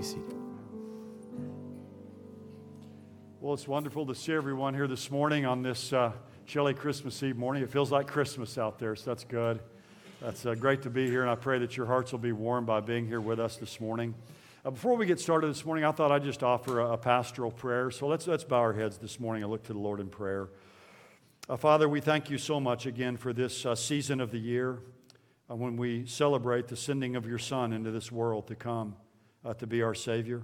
be seated. Well, it's wonderful to see everyone here this morning on this uh, chilly Christmas Eve morning. It feels like Christmas out there, so that's good. That's uh, great to be here, and I pray that your hearts will be warmed by being here with us this morning. Uh, before we get started this morning, I thought I'd just offer a, a, pastoral prayer. So let's, let's bow our heads this morning and look to the Lord in prayer. Uh, Father, we thank you so much again for this uh, season of the year uh, when we celebrate the sending of your Son into this world to come uh, to be our Savior.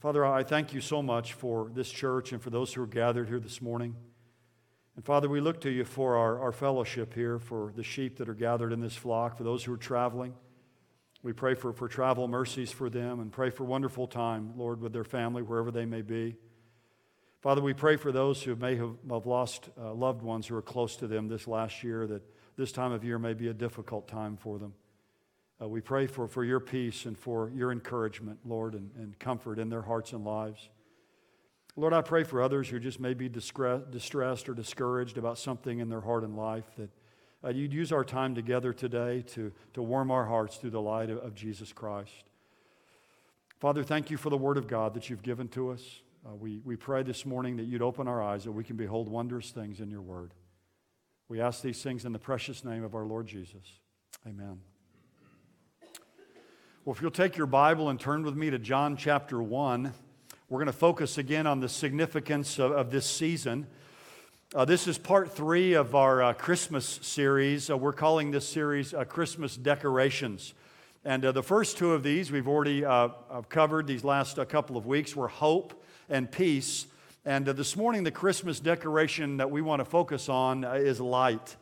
Father, I thank you so much for this church and for those who are gathered here this morning. And Father, we look to you for our, our fellowship here, for the sheep that are gathered in this flock, for those who are traveling. We pray for, for travel mercies for them and pray for wonderful time, Lord, with their family, wherever they may be. Father, we pray for those who may have, have lost uh, loved ones who are close to them this last year, that this time of year may be a difficult time for them. Uh, we pray for, for your peace and for your encouragement, Lord, and, and comfort in their hearts and lives. Lord, I pray for others who just may be distressed or discouraged about something in their heart and life that uh, you'd use our time together today to, to warm our hearts through the light of, of Jesus Christ. Father, thank you for the word of God that you've given to us. Uh, we, we pray this morning that you'd open our eyes that we can behold wondrous things in your word. We ask these things in the precious name of our Lord Jesus. Amen. Well, if you'll take your Bible and turn with me to John chapter 1. We're going to focus again on the significance of, of this season. Uh, this is part three of our uh, Christmas series. Uh, we're calling this series uh, Christmas Decorations. And uh, the first two of these we've already uh, covered these last couple of weeks were hope and peace. And this morning, the Christmas decoration that we want to focus on is light.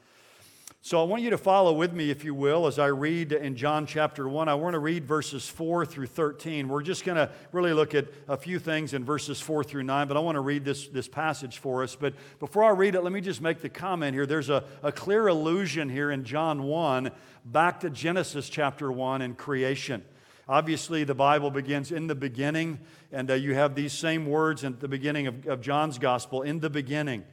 So I want you to follow with me, if you will, as I read in John chapter 1. I want to read verses 4 through 13. We're just going to really look at a few things in verses 4 through 9, but I want to read this, this passage for us. But before I read it, let me just make the comment here. There's a, a clear allusion here in John 1 back to Genesis chapter 1 and creation. Obviously, the Bible begins in the beginning, and uh, you have these same words at the beginning of, of John's gospel in the beginning.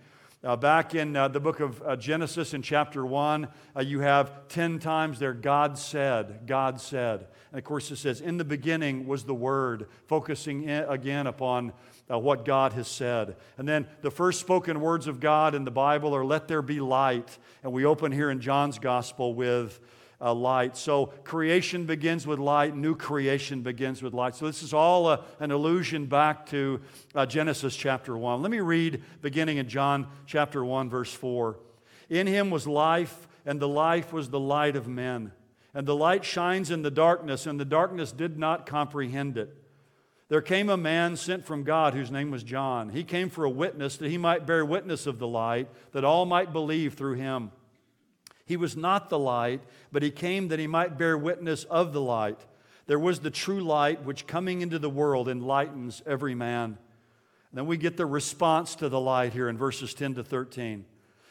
Uh, back in uh, the book of uh, Genesis in chapter 1, uh, you have 10 times there, God said, God said. And of course, it says, in the beginning was the Word, focusing in, again upon uh, what God has said. And then the first spoken words of God in the Bible are, let there be light. And we open here in John's gospel with, uh, light. So creation begins with light, new creation begins with light. So this is all a, an allusion back to uh, Genesis chapter 1. Let me read beginning in John chapter 1, verse 4. In him was life, and the life was the light of men. And the light shines in the darkness, and the darkness did not comprehend it. There came a man sent from God whose name was John. He came for a witness that he might bear witness of the light, that all might believe through him. He was not the light, but he came that he might bear witness of the light. There was the true light, which coming into the world enlightens every man. And then we get the response to the light here in verses 10 to 13.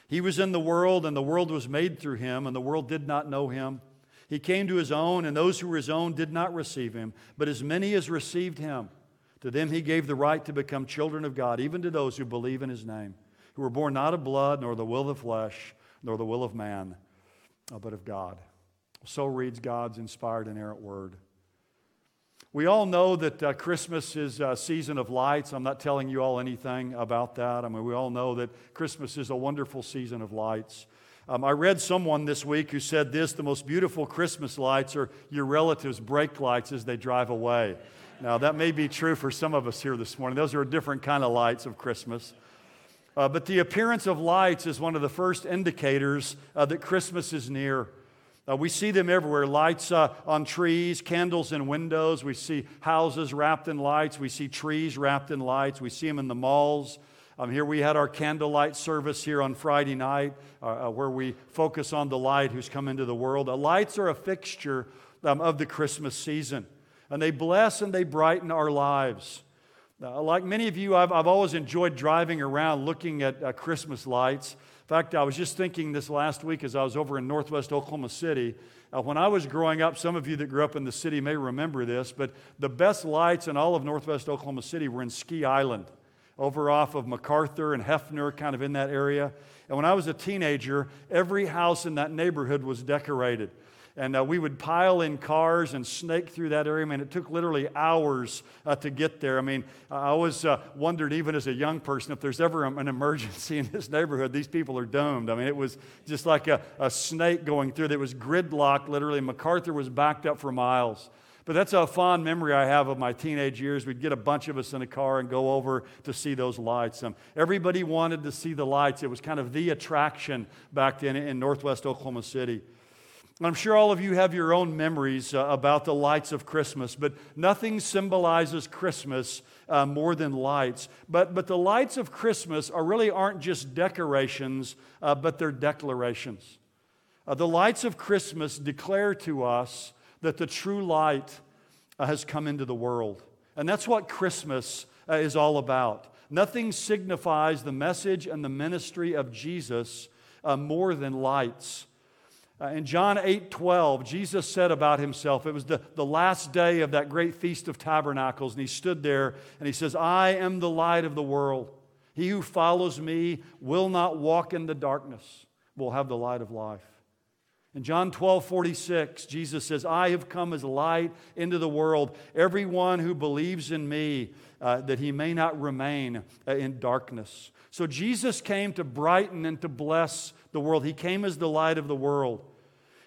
He was in the world, and the world was made through him, and the world did not know him. He came to his own, and those who were his own did not receive him. But as many as received him, to them he gave the right to become children of God, even to those who believe in his name, who were born not of blood, nor the will of the flesh, nor the will of man, uh, but of God. So reads God's inspired and inerrant word. We all know that uh, Christmas is a season of lights. I'm not telling you all anything about that. I mean, we all know that Christmas is a wonderful season of lights. Um, I read someone this week who said this the most beautiful Christmas lights are your relatives' brake lights as they drive away. Now, that may be true for some of us here this morning. Those are a different kind of lights of Christmas. Uh, but the appearance of lights is one of the first indicators uh, that Christmas is near. Uh, we see them everywhere lights uh, on trees, candles in windows. We see houses wrapped in lights. We see trees wrapped in lights. We see them in the malls. Um, here we had our candlelight service here on Friday night uh, uh, where we focus on the light who's come into the world. lights are a fixture um, of the Christmas season, and they bless and they brighten our lives. Uh, like many of you, I've, I've always enjoyed driving around looking at uh, Christmas lights. In fact, I was just thinking this last week as I was over in northwest Oklahoma City. Uh, when I was growing up, some of you that grew up in the city may remember this, but the best lights in all of northwest Oklahoma City were in Ski Island, over off of MacArthur and Hefner, kind of in that area. And when I was a teenager, every house in that neighborhood was decorated. And uh, we would pile in cars and snake through that area. I mean, it took literally hours uh, to get there. I mean, I always uh, wondered, even as a young person, if there's ever an emergency in this neighborhood, these people are doomed. I mean, it was just like a, a snake going through. It was gridlocked, literally. MacArthur was backed up for miles. But that's a fond memory I have of my teenage years. We'd get a bunch of us in a car and go over to see those lights. Um, everybody wanted to see the lights. It was kind of the attraction back then in northwest Oklahoma City. I'm sure all of you have your own memories uh, about the lights of Christmas, but nothing symbolizes Christmas uh, more than lights. But, but the lights of Christmas are really aren't just decorations, uh, but they're declarations. Uh, the lights of Christmas declare to us that the true light uh, has come into the world. And that's what Christmas uh, is all about. Nothing signifies the message and the ministry of Jesus more than lights. Uh, in John 8 12, Jesus said about himself, it was the, the last day of that great Feast of Tabernacles, and he stood there and he says, I am the light of the world. He who follows me will not walk in the darkness, will have the light of life. In John 12 46, Jesus says, I have come as light into the world. Everyone who believes in me, uh, that he may not remain uh, in darkness. So Jesus came to brighten and to bless the world. He came as the light of the world.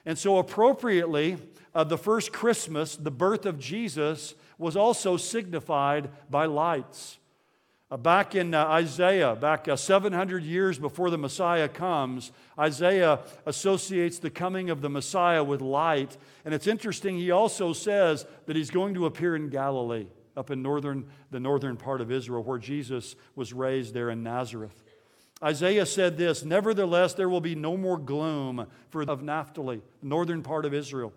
And so, appropriately, uh, the first Christmas, the birth of Jesus, was also signified by lights. Uh, back in uh, Isaiah, back uh, 700 years before the Messiah comes, Isaiah associates the coming of the Messiah with light. And it's interesting, he also says that he's going to appear in Galilee, up in northern, the northern part of Israel, where Jesus was raised there in Nazareth. Isaiah said this Nevertheless, there will be no more gloom for of Naphtali, the northern part of Israel.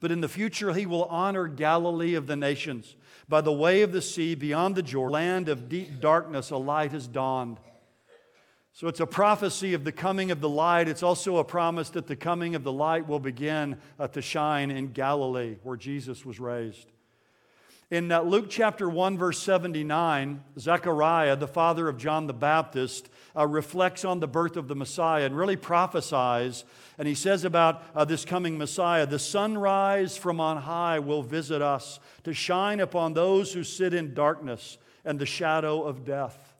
But in the future, he will honor Galilee of the nations. By the way of the sea, beyond the Jordan, land of deep darkness, a light has dawned. So it's a prophecy of the coming of the light. It's also a promise that the coming of the light will begin uh, to shine in Galilee, where Jesus was raised. In uh, Luke chapter 1, verse 79, Zechariah, the father of John the Baptist, uh, reflects on the birth of the Messiah and really prophesies. And he says about uh, this coming Messiah the sunrise from on high will visit us to shine upon those who sit in darkness and the shadow of death.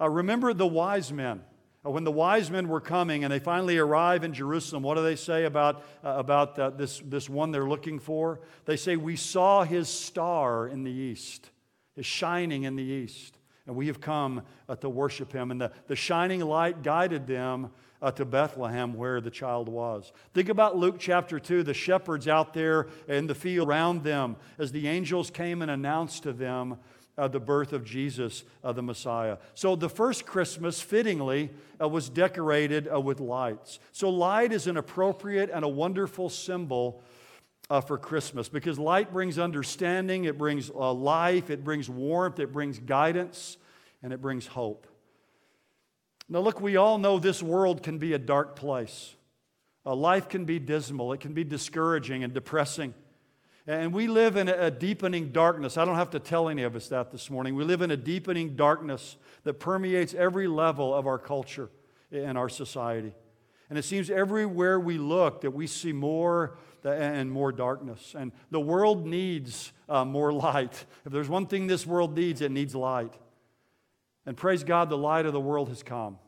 Uh, remember the wise men. Uh, when the wise men were coming and they finally arrive in Jerusalem, what do they say about, uh, about uh, this, this one they're looking for? They say, We saw his star in the east, his shining in the east, and we have come uh, to worship him. And the, the shining light guided them uh, to Bethlehem where the child was. Think about Luke chapter 2, the shepherds out there in the field around them as the angels came and announced to them uh, the birth of Jesus, uh, the Messiah. So the first Christmas, fittingly, uh, was decorated uh, with lights. So light is an appropriate and a wonderful symbol uh, for Christmas because light brings understanding, it brings uh, life, it brings warmth, it brings guidance, and it brings hope. Now, look, we all know this world can be a dark place. life can be dismal, it can be discouraging and depressing. And we live in a deepening darkness. I don't have to tell any of us that this morning. We live in a deepening darkness that permeates every level of our culture and our society. And it seems everywhere we look that we see more and more darkness. And the world needs uh, more light. If there's one thing this world needs, it needs light. And praise God, the light of the world has come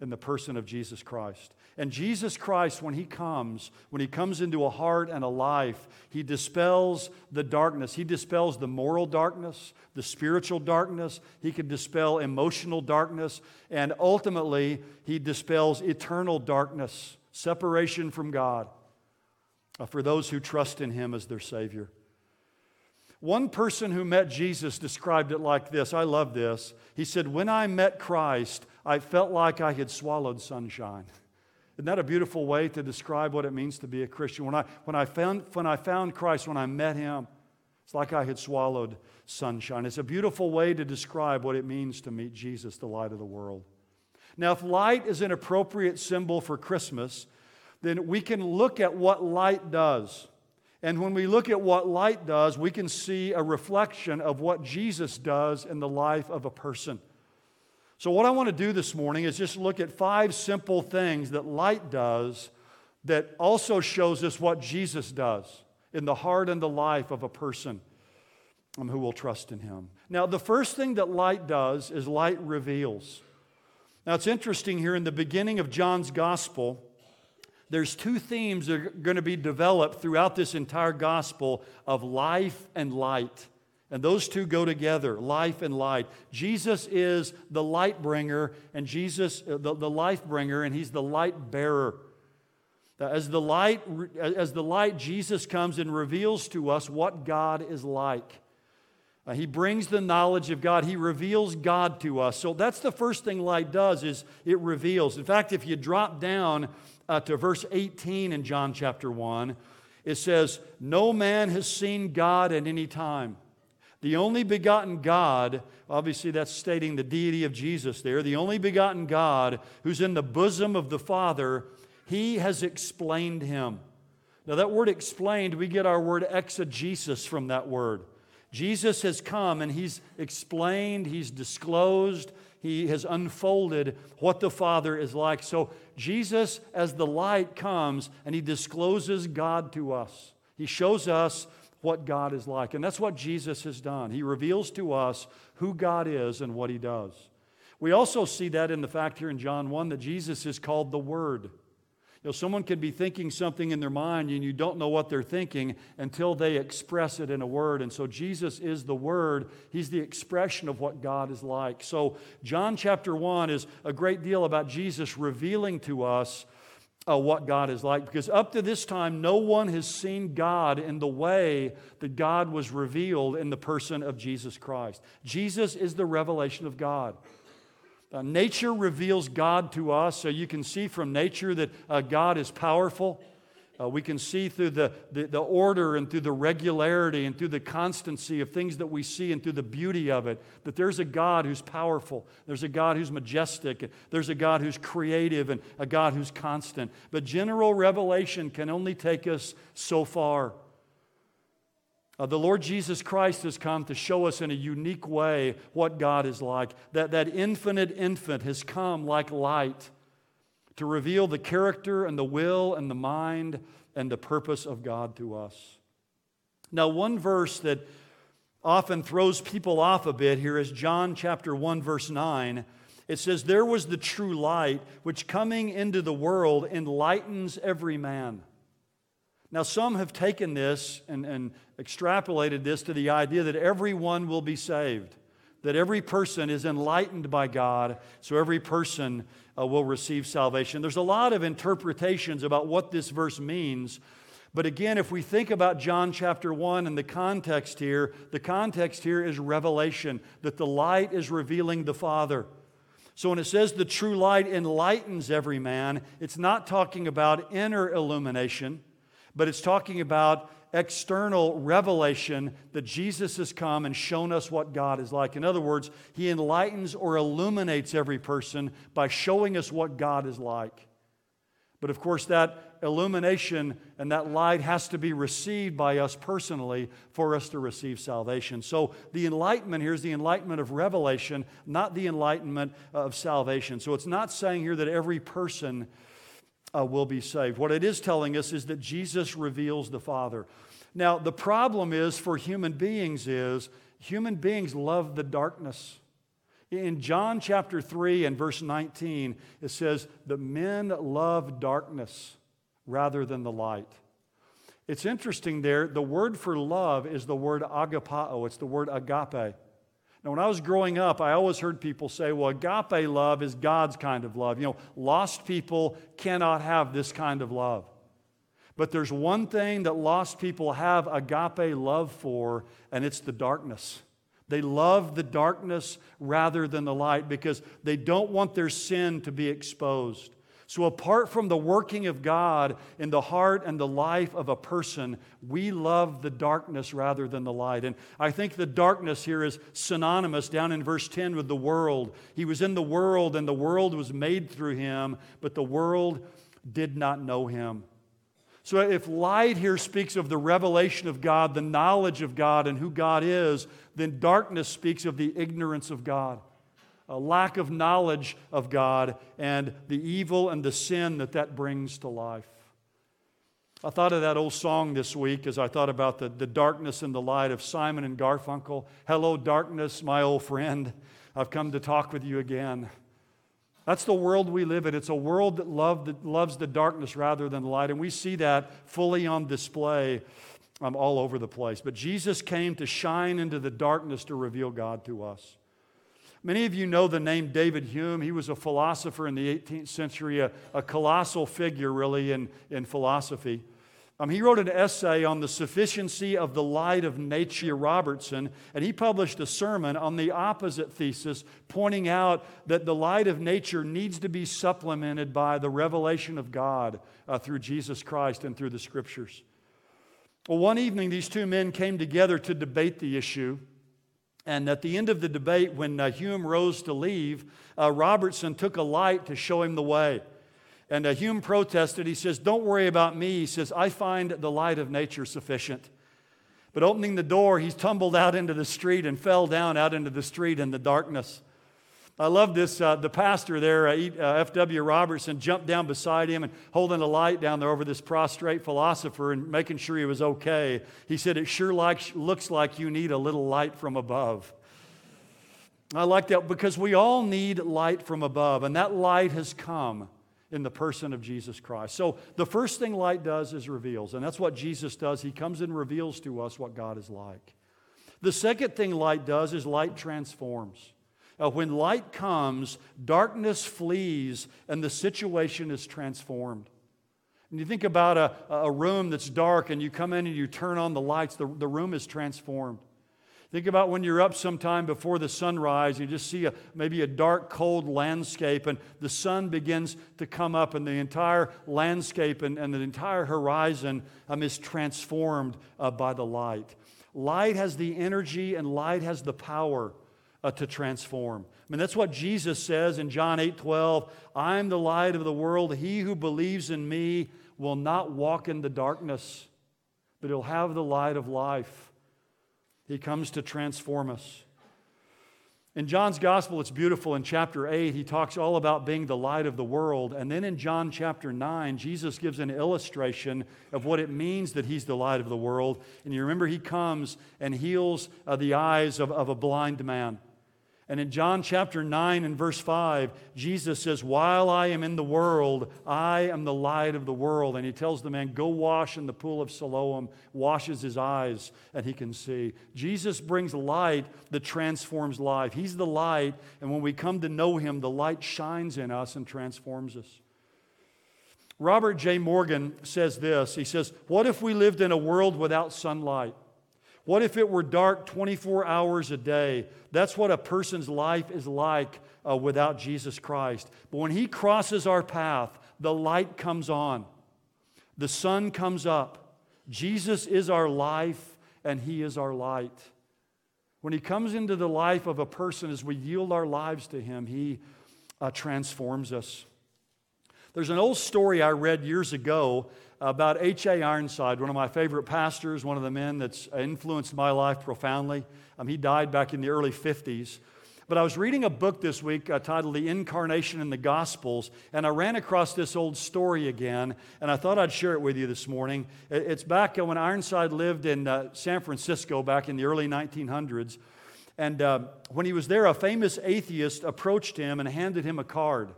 in the person of Jesus Christ. And Jesus Christ, when He comes, when He comes into a heart and a life, He dispels the darkness. He dispels the moral darkness, the spiritual darkness. He can dispel emotional darkness. And ultimately, He dispels eternal darkness, separation from God, uh, for those who trust in Him as their Savior. One person who met Jesus described it like this. I love this. He said, When I met Christ, I felt like I had swallowed sunshine. Isn't that a beautiful way to describe what it means to be a Christian? When I, when I, found, when I found Christ, when I met Him, it's like I had swallowed sunshine. It's a beautiful way to describe what it means to meet Jesus, the light of the world. Now, if light is an appropriate symbol for Christmas, then we can look at what light does. And when we look at what light does, we can see a reflection of what Jesus does in the life of a person. So, what I want to do this morning is just look at five simple things that light does that also shows us what Jesus does in the heart and the life of a person um, who will trust in him. Now, the first thing that light does is light reveals. Now, it's interesting here in the beginning of John's gospel, there's two themes that are going to be developed throughout this entire gospel of life and light. And those two go together life and light. Jesus is the light bringer, and Jesus, uh, the, the life bringer, and he's the light bearer. As the light, as the light, Jesus comes and reveals to us what God is like. Uh, he brings the knowledge of God. He reveals God to us. So that's the first thing light does is it reveals. In fact, if you drop down uh, to verse 18 in John chapter 1, it says, No man has seen God at any time. The only begotten God, obviously that's stating the deity of Jesus there, the only begotten God who's in the bosom of the Father, he has explained him. Now, that word explained, we get our word exegesis from that word. Jesus has come and he's explained, he's disclosed, he has unfolded what the Father is like. So, Jesus, as the light comes and he discloses God to us, he shows us what God is like. And that's what Jesus has done. He reveals to us who God is and what he does. We also see that in the fact here in John 1 that Jesus is called the Word. You know, someone could be thinking something in their mind and you don't know what they're thinking until they express it in a word. And so Jesus is the Word. He's the expression of what God is like. So John chapter 1 is a great deal about Jesus revealing to us uh, what God is like. Because up to this time, no one has seen God in the way that God was revealed in the person of Jesus Christ. Jesus is the revelation of God. Uh, nature reveals God to us, so you can see from nature that uh, God is powerful. Uh, we can see through the, the, the, order and through the regularity and through the constancy of things that we see and through the beauty of it that there's a God who's powerful. There's a God who's majestic. There's a God who's creative and a God who's constant. But general revelation can only take us so far. Uh, the Lord Jesus Christ has come to show us in a unique way what God is like. That, that infinite infant has come like light to reveal the character and the will and the mind and the purpose of God to us. Now, one verse that often throws people off a bit here is John chapter 1, verse 9. It says, There was the true light, which coming into the world enlightens every man. Now, some have taken this and, and extrapolated this to the idea that everyone will be saved, that every person is enlightened by God, so every person uh, will receive salvation. There's a lot of interpretations about what this verse means. But again, if we think about John chapter 1 and the context here, the context here is revelation, that the light is revealing the Father. So when it says the true light enlightens every man, it's not talking about inner illumination but it's talking about external revelation that Jesus has come and shown us what God is like. In other words, He enlightens or illuminates every person by showing us what God is like. But of course, that illumination and that light has to be received by us personally for us to receive salvation. So the enlightenment here is the enlightenment of revelation, not the enlightenment of salvation. So it's not saying here that every person uh, will be saved. What it is telling us is that Jesus reveals the Father. Now, the problem is for human beings is human beings love the darkness. In John chapter 3 and verse 19, it says The men love darkness rather than the light. It's interesting there, the word for love is the word agapao, it's the word agape. Now, when I was growing up, I always heard people say, well, agape love is God's kind of love. You know, lost people cannot have this kind of love. But there's one thing that lost people have agape love for, and it's the darkness. They love the darkness rather than the light because they don't want their sin to be exposed. So, apart from the working of God in the heart and the life of a person, we love the darkness rather than the light. And I think the darkness here is synonymous down in verse 10 with the world. He was in the world, and the world was made through him, but the world did not know him. So, if light here speaks of the revelation of God, the knowledge of God, and who God is, then darkness speaks of the ignorance of God a lack of knowledge of God and the evil and the sin that that brings to life. I thought of that old song this week as I thought about the, the darkness and the light of Simon and Garfunkel. Hello, darkness, my old friend. I've come to talk with you again. That's the world we live in. It's a world that, love, that loves the darkness rather than the light. And we see that fully on display um, all over the place. But Jesus came to shine into the darkness to reveal God to us. Many of you know the name David Hume. He was a philosopher in the 18th century, a, a colossal figure, really, in, in philosophy. Um, he wrote an essay on the sufficiency of the light of nature, Robertson, and he published a sermon on the opposite thesis, pointing out that the light of nature needs to be supplemented by the revelation of God uh, through Jesus Christ and through the scriptures. Well, one evening, these two men came together to debate the issue. And at the end of the debate, when uh, Hume rose to leave, uh, Robertson took a light to show him the way. And uh, Hume protested. He says, Don't worry about me. He says, I find the light of nature sufficient. But opening the door, he tumbled out into the street and fell down out into the street in the darkness. I love this. Uh, the pastor there, uh, F.W. Robertson, jumped down beside him and holding a light down there over this prostrate philosopher and making sure he was okay. He said, It sure looks like you need a little light from above. I like that because we all need light from above, and that light has come in the person of Jesus Christ. So the first thing light does is reveals, and that's what Jesus does. He comes and reveals to us what God is like. The second thing light does is light transforms. Uh, when light comes, darkness flees and the situation is transformed. And you think about a, a room that's dark and you come in and you turn on the lights, the, the room is transformed. Think about when you're up sometime before the sunrise, you just see a, maybe a dark, cold landscape, and the sun begins to come up, and the entire landscape and, and the entire horizon um, is transformed uh, by the light. Light has the energy and light has the power uh, to transform. I mean, that's what Jesus says in John 8 12. I'm the light of the world. He who believes in me will not walk in the darkness, but he'll have the light of life. He comes to transform us. In John's gospel, it's beautiful. In chapter 8, he talks all about being the light of the world. And then in John chapter 9, Jesus gives an illustration of what it means that he's the light of the world. And you remember, he comes and heals uh, the eyes of, of a blind man. And in John chapter 9 and verse 5, Jesus says, While I am in the world, I am the light of the world. And he tells the man, Go wash in the pool of Siloam, washes his eyes, and he can see. Jesus brings light that transforms life. He's the light, and when we come to know him, the light shines in us and transforms us. Robert J. Morgan says this He says, What if we lived in a world without sunlight? What if it were dark 24 hours a day? That's what a person's life is like uh, without Jesus Christ. But when He crosses our path, the light comes on, the sun comes up. Jesus is our life, and He is our light. When He comes into the life of a person, as we yield our lives to Him, He uh, transforms us. There's an old story I read years ago about H.A. Ironside, one of my favorite pastors, one of the men that's influenced my life profoundly. Um, he died back in the early 50s. But I was reading a book this week uh, titled The Incarnation in the Gospels, and I ran across this old story again, and I thought I'd share it with you this morning. It's back when Ironside lived in uh, San Francisco back in the early 1900s. And uh, when he was there, a famous atheist approached him and handed him a card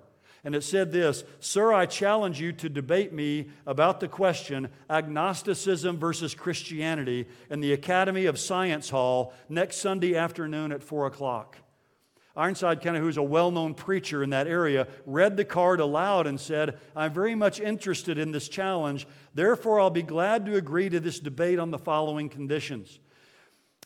and it said this Sir, I challenge you to debate me about the question agnosticism versus Christianity in the Academy of Science Hall next Sunday afternoon at 4 o'clock. Ironside, kind of who's a well known preacher in that area, read the card aloud and said, I'm very much interested in this challenge. Therefore, I'll be glad to agree to this debate on the following conditions.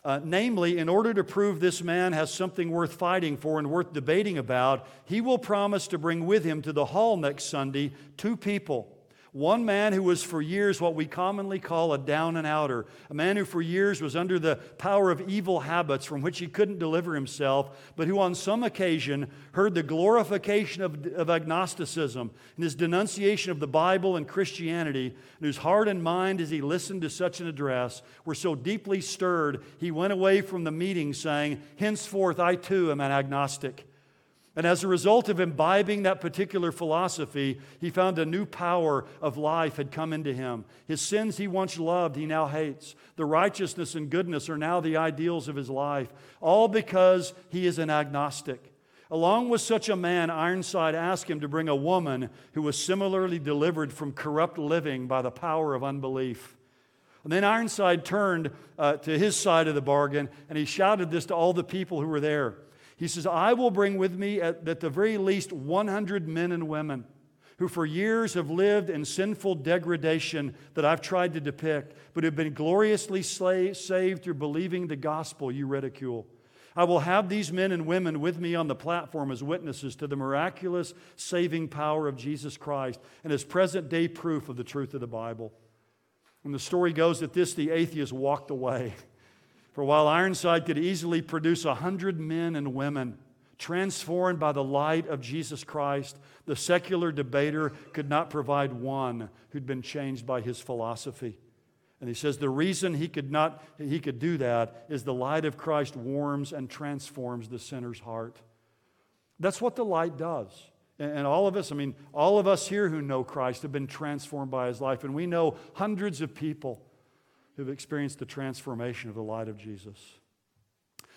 Uh, namely, in order to prove this man has something worth fighting for and worth debating about, he will promise to bring with him to the hall next Sunday two people one man who was for years what we commonly call a down and outer, a man who for years was under the power of evil habits from which he couldn't deliver himself, but who on some occasion heard the glorification of, of agnosticism and his denunciation of the Bible and Christianity, and whose heart and mind, as he listened to such an address, were so deeply stirred, he went away from the meeting saying, Henceforth I too am an agnostic. And as a result of imbibing that particular philosophy, he found a new power of life had come into him. His sins he once loved, he now hates. The righteousness and goodness are now the ideals of his life, all because he is an agnostic. Along with such a man, Ironside asked him to bring a woman who was similarly delivered from corrupt living by the power of unbelief. And then Ironside turned uh, to his side of the bargain and he shouted this to all the people who were there. He says, I will bring with me at, at the very least 100 men and women who for years have lived in sinful degradation that I've tried to depict, but have been gloriously saved through believing the gospel you ridicule. I will have these men and women with me on the platform as witnesses to the miraculous saving power of Jesus Christ and as present day proof of the truth of the Bible. And the story goes that this, the atheist walked away. For while Ironside could easily produce a hundred men and women transformed by the light of Jesus Christ, the secular debater could not provide one who'd been changed by his philosophy. And he says the reason he could not he could do that is the light of Christ warms and transforms the sinner's heart. That's what the light does. And all of us, I mean, all of us here who know Christ have been transformed by his life. And we know hundreds of people who've experienced the transformation of the light of Jesus.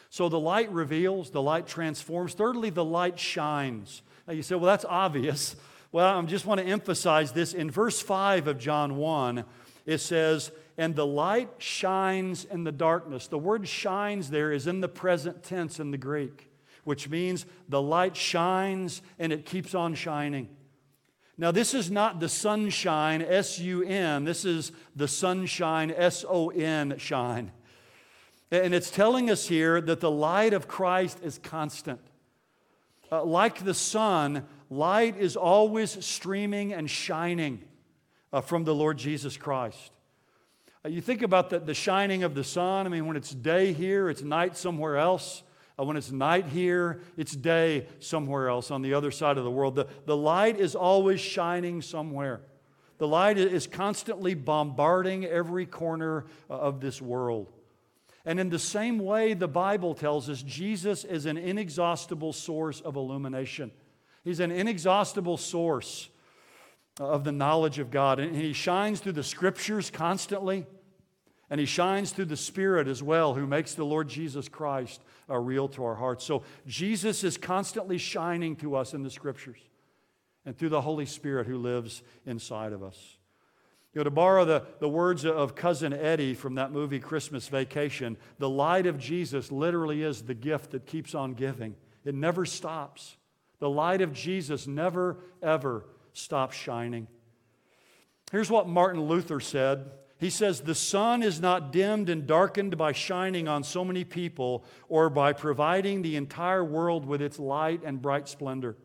So the light reveals, the light transforms. Thirdly, the light shines. Now you say, well, that's obvious. Well, I just want to emphasize this. In verse 5 of John 1, it says, And the light shines in the darkness. The word shines there is in the present tense in the Greek, which means the light shines and it keeps on shining. Now, this is not the sunshine, S U N. This is the sunshine, S O N, shine. And it's telling us here that the light of Christ is constant. Uh, like the sun, light is always streaming and shining uh, from the Lord Jesus Christ. Uh, you think about the, the shining of the sun. I mean, when it's day here, it's night somewhere else. Uh, when it's night here, it's day somewhere else on the other side of the world. The, the light is always shining somewhere. The light is constantly bombarding every corner uh, of this world. And in the same way, the Bible tells us Jesus is an inexhaustible source of illumination. He's an inexhaustible source of the knowledge of God. And he shines through the scriptures constantly. And he shines through the Spirit as well, who makes the Lord Jesus Christ uh, real to our hearts. So Jesus is constantly shining to us in the Scriptures and through the Holy Spirit who lives inside of us. You know, to borrow the, the words of Cousin Eddie from that movie Christmas Vacation, the light of Jesus literally is the gift that keeps on giving. It never stops. The light of Jesus never, ever stops shining. Here's what Martin Luther said he says, The sun is not dimmed and darkened by shining on so many people or by providing the entire world with its light and bright splendor.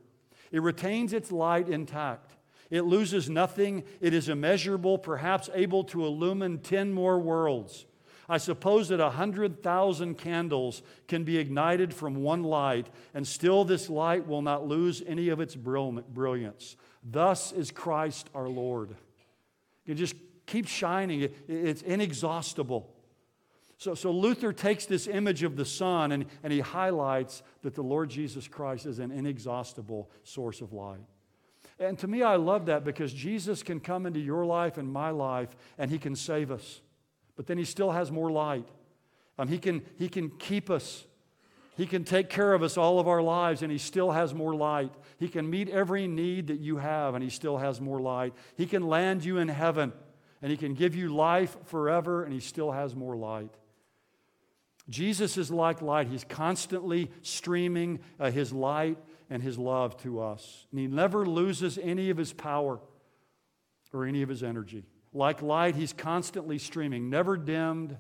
It retains its light intact. It loses nothing. It is immeasurable, perhaps able to illumine 10 more worlds. I suppose that a 100,000 candles can be ignited from one light, and still this light will not lose any of its brilliance. Thus is Christ our Lord. You just keeps shining, it's inexhaustible. So, so Luther takes this image of the sun and, and he highlights that the Lord Jesus Christ is an inexhaustible source of light. And to me, I love that because Jesus can come into your life and my life and he can save us. But then he still has more light. Um, he, can, he can keep us. He can take care of us all of our lives and he still has more light. He can meet every need that you have and he still has more light. He can land you in heaven and He can give you life forever, and He still has more light. Jesus is like light. He's constantly streaming uh, His light and His love to us. And He never loses any of His power or any of His energy. Like light, He's constantly streaming, never dimmed,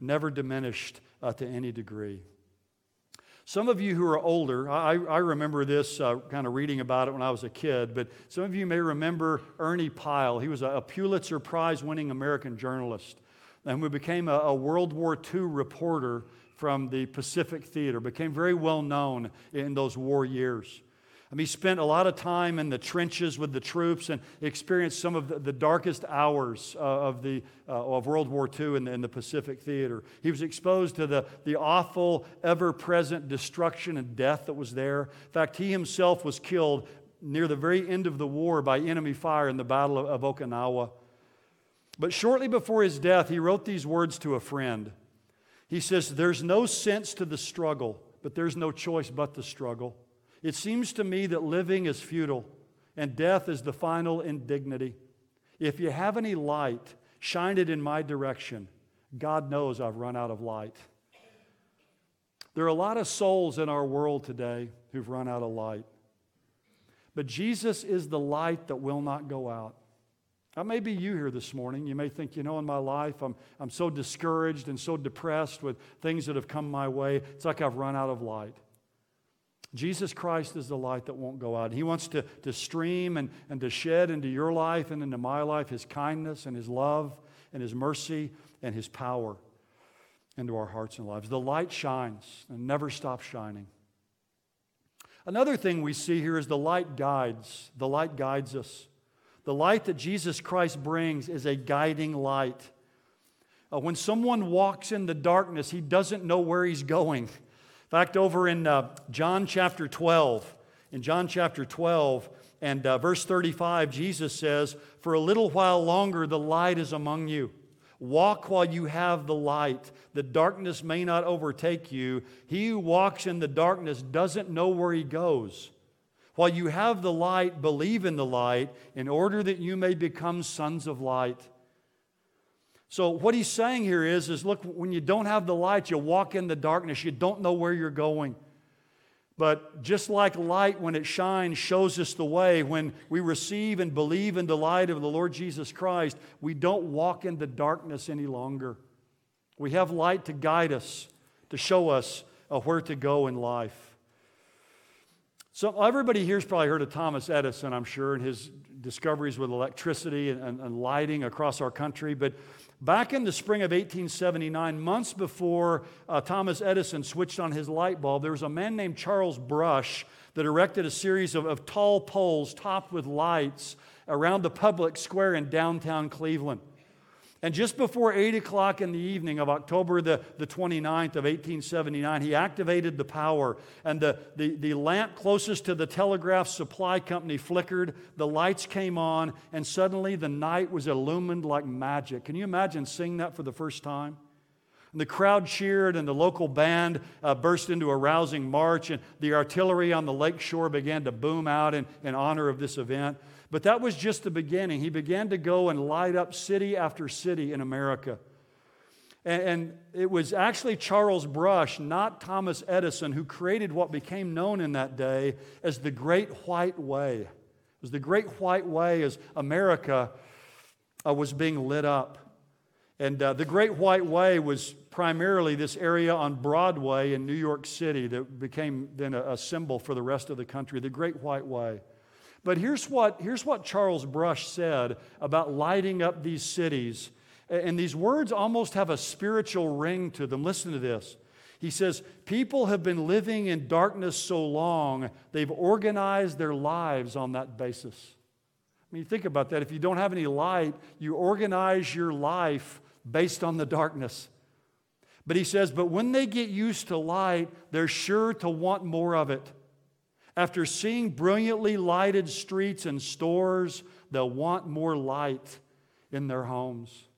never diminished uh, to any degree. Some of you who are older, I, I remember this uh, kind of reading about it when I was a kid, but some of you may remember Ernie Pyle. He was a, Pulitzer Prize winning American journalist and we became a, a, World War II reporter from the Pacific Theater, became very well known in those war years. Mean, he spent a lot of time in the trenches with the troops and experienced some of the, the darkest hours uh, of, the, uh, of World War II in the, in the, Pacific theater. He was exposed to the, the awful, ever present destruction and death that was there. In fact, he himself was killed near the very end of the war by enemy fire in the Battle of, of Okinawa. But shortly before his death, he wrote these words to a friend. He says, There's no sense to the struggle, but there's no choice but the struggle. It seems to me that living is futile and death is the final indignity. If you have any light, shine it in my direction. God knows I've run out of light. There are a lot of souls in our world today who've run out of light. But Jesus is the light that will not go out. That may be you here this morning. You may think, you know, in my life, I'm, I'm so discouraged and so depressed with things that have come my way. It's like I've run out of light. Jesus Christ is the light that won't go out. He wants to, to stream and, and to shed into your life and into my life His kindness and His love and His mercy and His power into our hearts and lives. The light shines and never stops shining. Another thing we see here is the light guides. The light guides us. The light that Jesus Christ brings is a guiding light. Uh, when someone walks in the darkness, he doesn't know where he's going fact, over in uh, John chapter 12, in John chapter 12 and uh, verse 35, Jesus says, For a little while longer the light is among you. Walk while you have the light. The darkness may not overtake you. He who walks in the darkness doesn't know where he goes. While you have the light, believe in the light in order that you may become sons of light. So what he's saying here is, is look, when you don't have the light, you walk in the darkness, you don't know where you're going. But just like light, when it shines, shows us the way, when we receive and believe in the light of the Lord Jesus Christ, we don't walk in the darkness any longer. We have light to guide us, to show us uh, where to go in life. So, everybody here's probably heard of Thomas Edison, I'm sure, and his discoveries with electricity and, and, and lighting across our country. But Back in the spring of 1879, months before uh, Thomas Edison switched on his light bulb, there was a man named Charles Brush that erected a series of, of tall poles topped with lights around the public square in downtown Cleveland. And just before 8 o'clock in the evening of October the, the 29th of 1879, he activated the power, and the, the, the lamp closest to the telegraph supply company flickered, the lights came on, and suddenly the night was illumined like magic. Can you imagine seeing that for the first time? And the crowd cheered, and the local band uh, burst into a rousing march, and the artillery on the lake shore began to boom out in, in honor of this event. But that was just the beginning. He began to go and light up city after city in America. And, it was actually Charles Brush, not Thomas Edison, who created what became known in that day as the Great White Way. It was the Great White Way as America uh, was being lit up. And uh, the Great White Way was primarily this area on Broadway in New York City that became then a, a symbol for the rest of the country, the Great White Way. But here's what, here's what Charles Brush said about lighting up these cities. And these words almost have a spiritual ring to them. Listen to this. He says, People have been living in darkness so long, they've organized their lives on that basis. I mean, think about that. If you don't have any light, you organize your life based on the darkness. But he says, But when they get used to light, they're sure to want more of it. After seeing brilliantly lighted streets and stores, they'll want more light in their homes.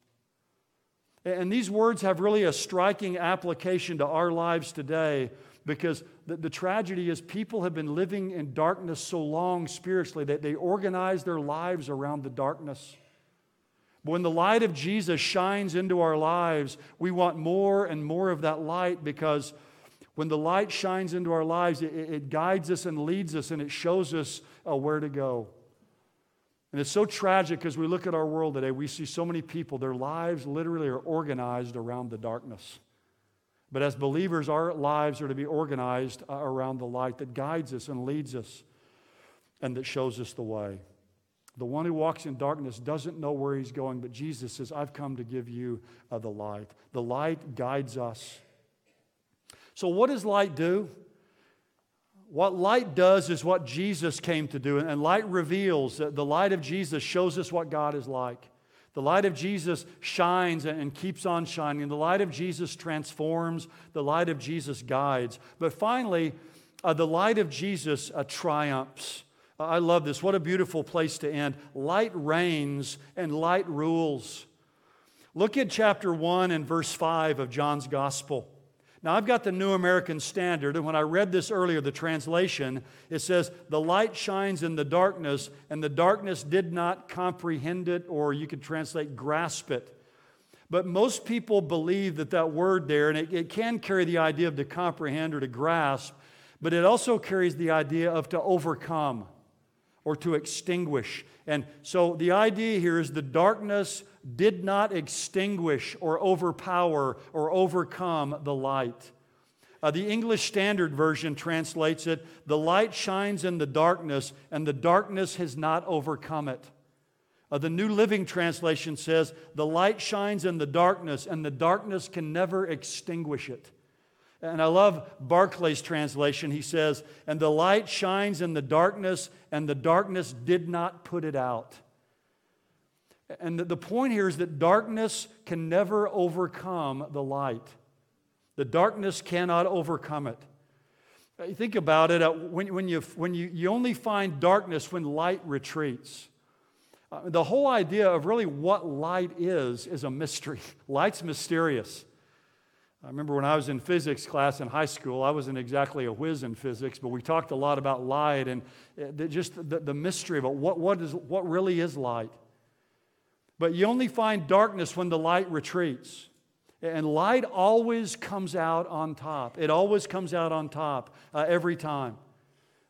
And these words have really a striking application to our lives today because the, the, tragedy is people have been living in darkness so long spiritually that they organize their lives around the darkness. But when the light of Jesus shines into our lives, we want more and more of that light because when the light shines into our lives, it, it guides us and leads us and it shows us uh, where to go. And it's so tragic as we look at our world today. We see so many people, their lives literally are organized around the darkness. But as believers, our lives are to be organized uh, around the light that guides us and leads us and that shows us the way. The one who walks in darkness doesn't know where he's going, but Jesus says, I've come to give you uh, the light. The light guides us. So, what does light do? What light does is what Jesus came to do, and light reveals. That the light of Jesus shows us what God is like. The light of Jesus shines and keeps on shining. The light of Jesus transforms. The light of Jesus guides. But finally, uh, the light of Jesus uh, triumphs. Uh, I love this. What a beautiful place to end. Light reigns and light rules. Look at chapter 1 and verse 5 of John's Gospel. Now, I've got the New American Standard, and when I read this earlier, the translation, it says, The light shines in the darkness, and the darkness did not comprehend it, or you could translate grasp it. But most people believe that that word there, and it, it can carry the idea of to comprehend or to grasp, but it also carries the idea of to overcome or to extinguish. And so the idea here is the darkness did not extinguish or overpower or overcome the light. Uh, the English Standard Version translates it the light shines in the darkness, and the darkness has not overcome it. Uh, the New Living Translation says the light shines in the darkness, and the darkness can never extinguish it. And I love Barclay's translation. He says, And the light shines in the darkness, and the darkness did not put it out. And the point here is that darkness can never overcome the light. The darkness cannot overcome it. Uh, think about it, uh, when, when, you, when you, you only find darkness when light retreats. Uh, the whole idea of really what light is is a mystery. Light's mysterious. I remember when I was in physics class in high school, I wasn't exactly a whiz in physics, but we talked a lot about light and just the, the mystery of it. What, what, is, what really is light? But you only find darkness when the light retreats. And light always comes out on top. It always comes out on top uh, every time.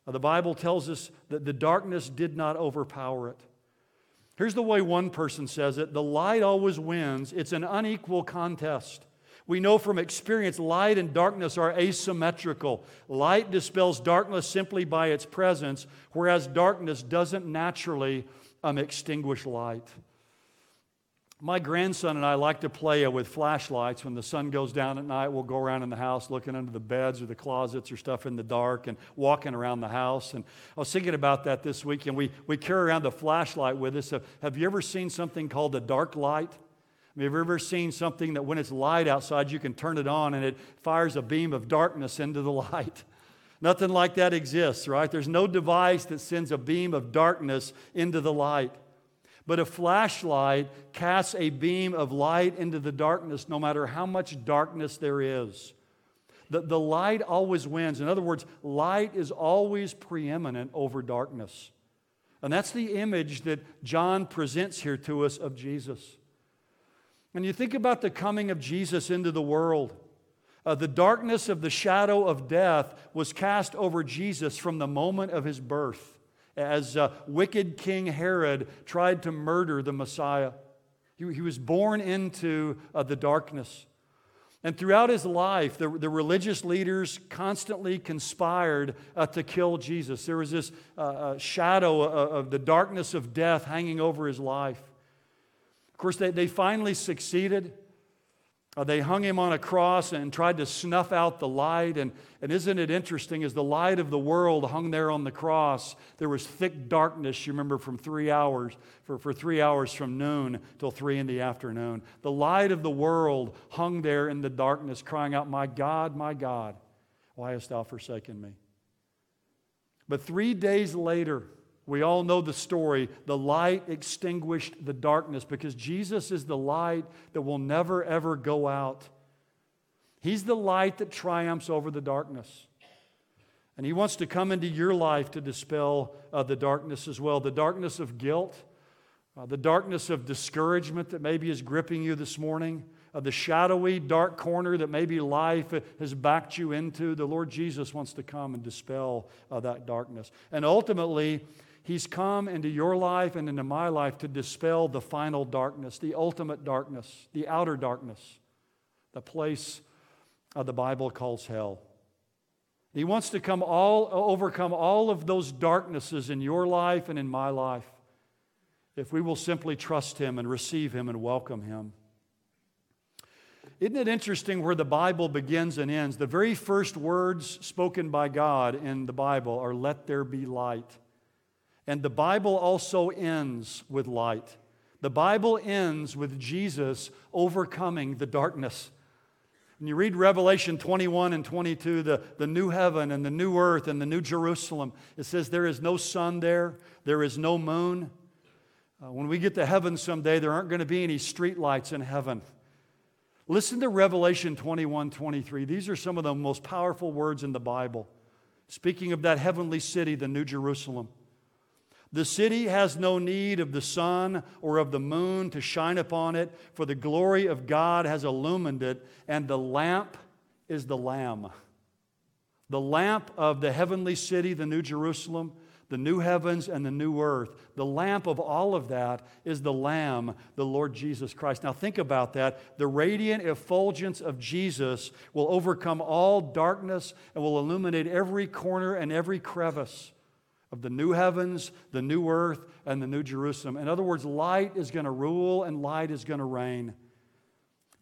Uh, the Bible tells us that the darkness did not overpower it. Here's the way one person says it the light always wins. It's an unequal contest. We know from experience light and darkness are asymmetrical. Light dispels darkness simply by its presence, whereas darkness doesn't naturally um, extinguish light. My grandson and I like to play with flashlights. When the sun goes down at night, we'll go around in the house looking under the beds or the closets or stuff in the dark and walking around the house. And I was thinking about that this week, and we, we carry around the flashlight with us. Have you ever seen something called a dark light? Have you ever seen something that when it's light outside, you can turn it on and it fires a beam of darkness into the light? Nothing like that exists, right? There's no device that sends a beam of darkness into the light. But a flashlight casts a beam of light into the darkness, no matter how much darkness there is. The, the light always wins. In other words, light is always preeminent over darkness. And that's the image that John presents here to us of Jesus. When you think about the coming of Jesus into the world, uh, the darkness of the shadow of death was cast over Jesus from the moment of his birth as uh, wicked King Herod tried to murder the Messiah. He, he was born into uh, the darkness. And throughout his life, the, the religious leaders constantly conspired uh, to kill Jesus. There was this uh, uh, shadow of, of the darkness of death hanging over his life. Course, they, they finally succeeded. Uh, they hung him on a cross and tried to snuff out the light. And, and isn't it interesting? As the light of the world hung there on the cross, there was thick darkness, you remember, from three hours, for, for three hours from noon till three in the afternoon. The light of the world hung there in the darkness, crying out, My God, my God, why hast thou forsaken me? But three days later, we all know the story. The light extinguished the darkness because Jesus is the light that will never, ever go out. He's the light that triumphs over the darkness. And He wants to come into your life to dispel uh, the darkness as well the darkness of guilt, uh, the darkness of discouragement that maybe is gripping you this morning, uh, the shadowy, dark corner that maybe life has backed you into. The Lord Jesus wants to come and dispel uh, that darkness. And ultimately, He's come into your life and into my life to dispel the final darkness, the ultimate darkness, the outer darkness, the place the Bible calls hell. He wants to come all, overcome all of those darknesses in your life and in my life if we will simply trust Him and receive Him and welcome Him. Isn't it interesting where the Bible begins and ends? The very first words spoken by God in the Bible are, Let there be light. And the Bible also ends with light. The Bible ends with Jesus overcoming the darkness. When you read Revelation 21 and 22, the, the new heaven and the new earth and the new Jerusalem, it says there is no sun there, there is no moon. Uh, when we get to heaven someday, there aren't going to be any streetlights in heaven. Listen to Revelation 21 23. These are some of the most powerful words in the Bible. Speaking of that heavenly city, the New Jerusalem. The city has no need of the sun or of the moon to shine upon it, for the glory of God has illumined it, and the lamp is the Lamb. The lamp of the heavenly city, the New Jerusalem, the new heavens and the new earth. The lamp of all of that is the Lamb, the Lord Jesus Christ. Now, think about that. The radiant effulgence of Jesus will overcome all darkness and will illuminate every corner and every crevice of the new heavens, the new earth, and the new Jerusalem. In other words, light is going to rule and light is going to reign.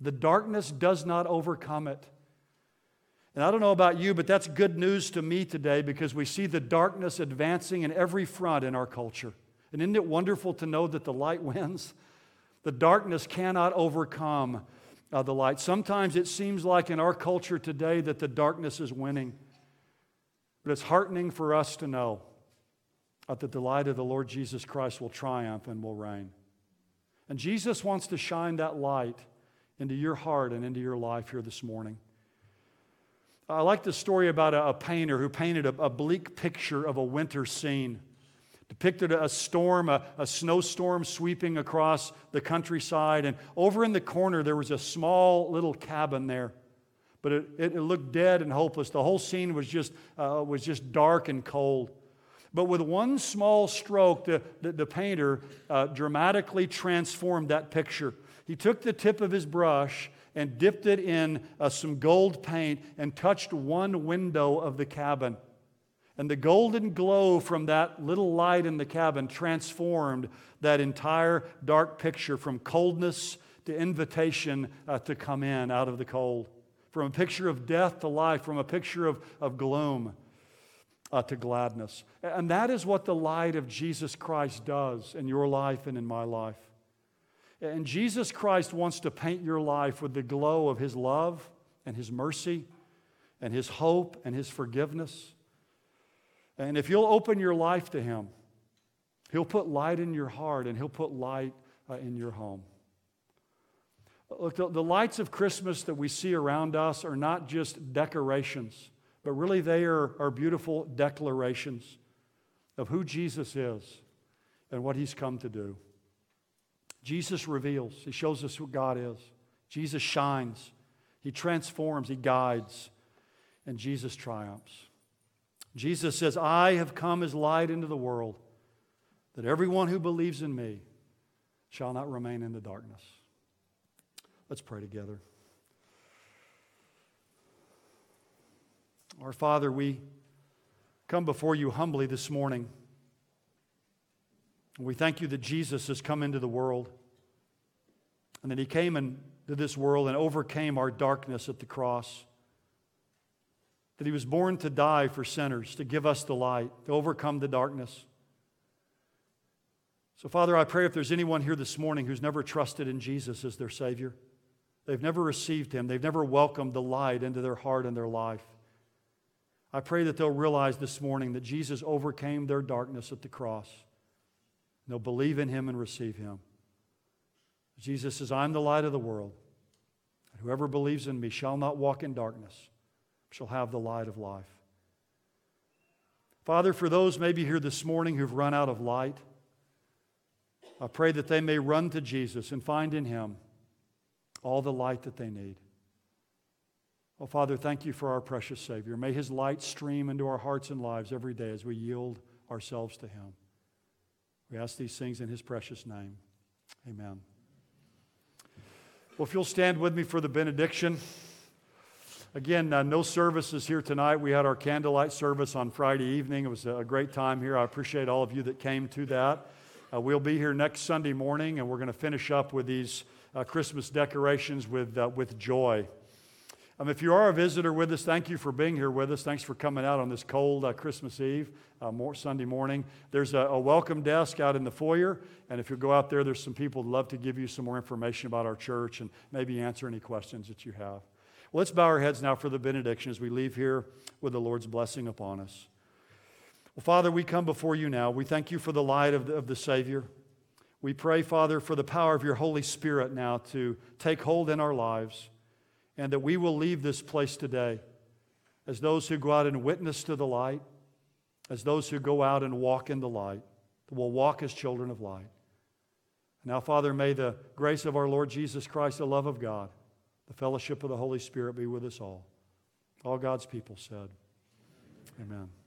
The darkness does not overcome it. And I don't know about you, but that's good news to me today because we see the darkness advancing in every front in our culture. And isn't it wonderful to know that the light wins? The darkness cannot overcome uh, the light. Sometimes it seems like in our culture today that the darkness is winning. But it's heartening for us to know that the delight of the Lord Jesus Christ will triumph and will reign. And Jesus wants to shine that light into your heart and into your life here this morning. I like the story about a, a painter who painted a, a, bleak picture of a winter scene. Depicted a storm, a, a snowstorm sweeping across the countryside, and over in the corner there was a small little cabin there. But it, it, it looked dead and hopeless. The whole scene was just, uh, was just dark and cold. But with one small stroke, the, the, the painter uh, dramatically transformed that picture. He took the tip of his brush and dipped it in uh, some gold paint and touched one window of the cabin. And the golden glow from that little light in the cabin transformed that entire dark picture from coldness to invitation uh, to come in out of the cold, from a picture of death to life, from a picture of, of gloom uh, to gladness. And that is what the light of Jesus Christ does in your life and in my life. And Jesus Christ wants to paint your life with the glow of His love and His mercy and His hope and His forgiveness. And if you'll open your life to Him, He'll put light in your heart and He'll put light uh, in your home. Look, the, the lights of Christmas that we see around us are not just decorations but really they are, are beautiful declarations of who Jesus is and what he's come to do. Jesus reveals, he shows us who God is. Jesus shines, he transforms, he guides, and Jesus triumphs. Jesus says, I have come as light into the world, that everyone who believes in me shall not remain in the darkness. Let's pray together. Our Father, we come before you humbly this morning. We thank you that Jesus has come into the world and that he came into this world and overcame our darkness at the cross. That he was born to die for sinners, to give us the light, to overcome the darkness. So, Father, I pray if there's anyone here this morning who's never trusted in Jesus as their Savior, they've never received him, they've never welcomed the light into their heart and their life. I pray that they'll realize this morning that Jesus overcame their darkness at the cross. They'll believe in him and receive him. Jesus says, I'm the light of the world. And whoever believes in me shall not walk in darkness, shall have the light of life. Father, for those maybe here this morning who've run out of light, I pray that they may run to Jesus and find in him all the light that they need. Oh, Father, thank you for our precious Savior. May his light stream into our hearts and lives every day as we yield ourselves to him. We ask these things in his precious name. Amen. Well, if you'll stand with me for the benediction. Again, uh, no services here tonight. We had our candlelight service on Friday evening. It was a great time here. I appreciate all of you that came to that. Uh, we'll be here next Sunday morning, and we're going to finish up with these uh, Christmas decorations with, uh, with joy. Um, if you are a visitor with us, thank you for being here with us. Thanks for coming out on this cold uh, Christmas Eve, uh, more, Sunday morning. There's a, a, welcome desk out in the foyer, and if you go out there, there's some people who'd love to give you some more information about our church and maybe answer any questions that you have. Well, let's bow our heads now for the benediction as we leave here with the Lord's blessing upon us. Well, Father, we come before you now. We thank you for the light of the, of the Savior. We pray, Father, for the power of your Holy Spirit now to take hold in our lives and that we will leave this place today as those who go out and witness to the light, as those who go out and walk in the light, will walk as children of light. Now, Father, may the grace of our Lord Jesus Christ, the love of God, the fellowship of the Holy Spirit be with us all. All God's people said, Amen.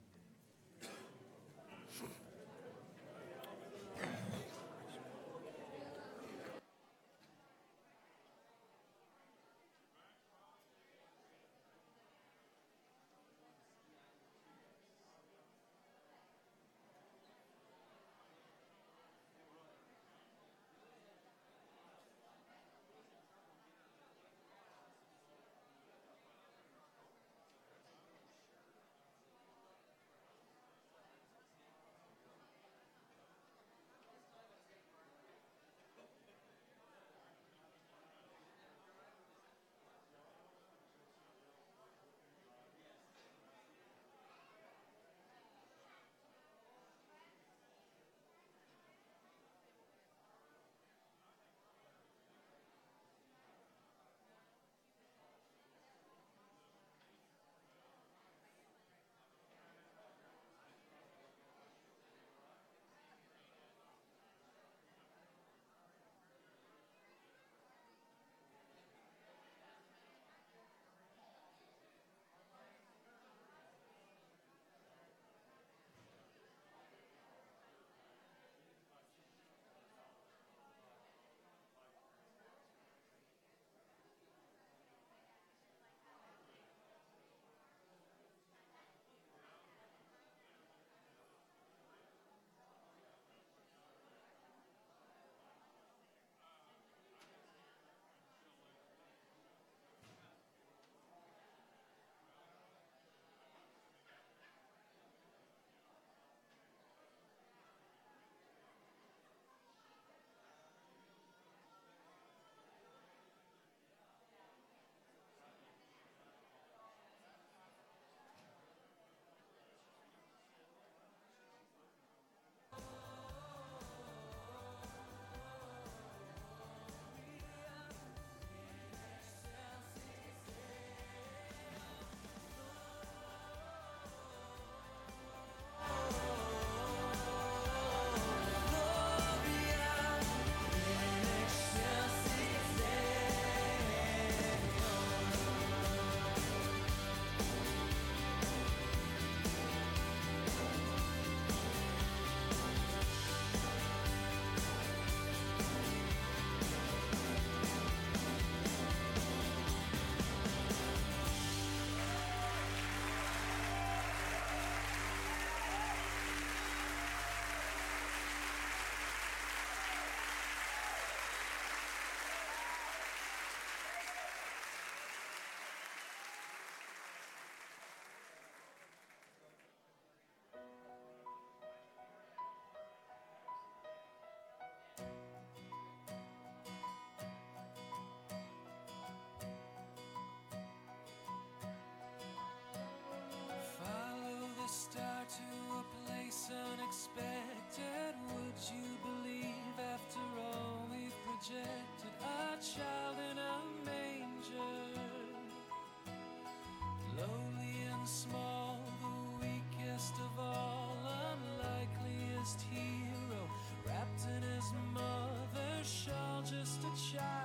to a place unexpected. Would you believe after all we've projected? A child in a manger, lonely and small, the weakest of all, unlikeliest hero, wrapped in his mother's shawl, just a child.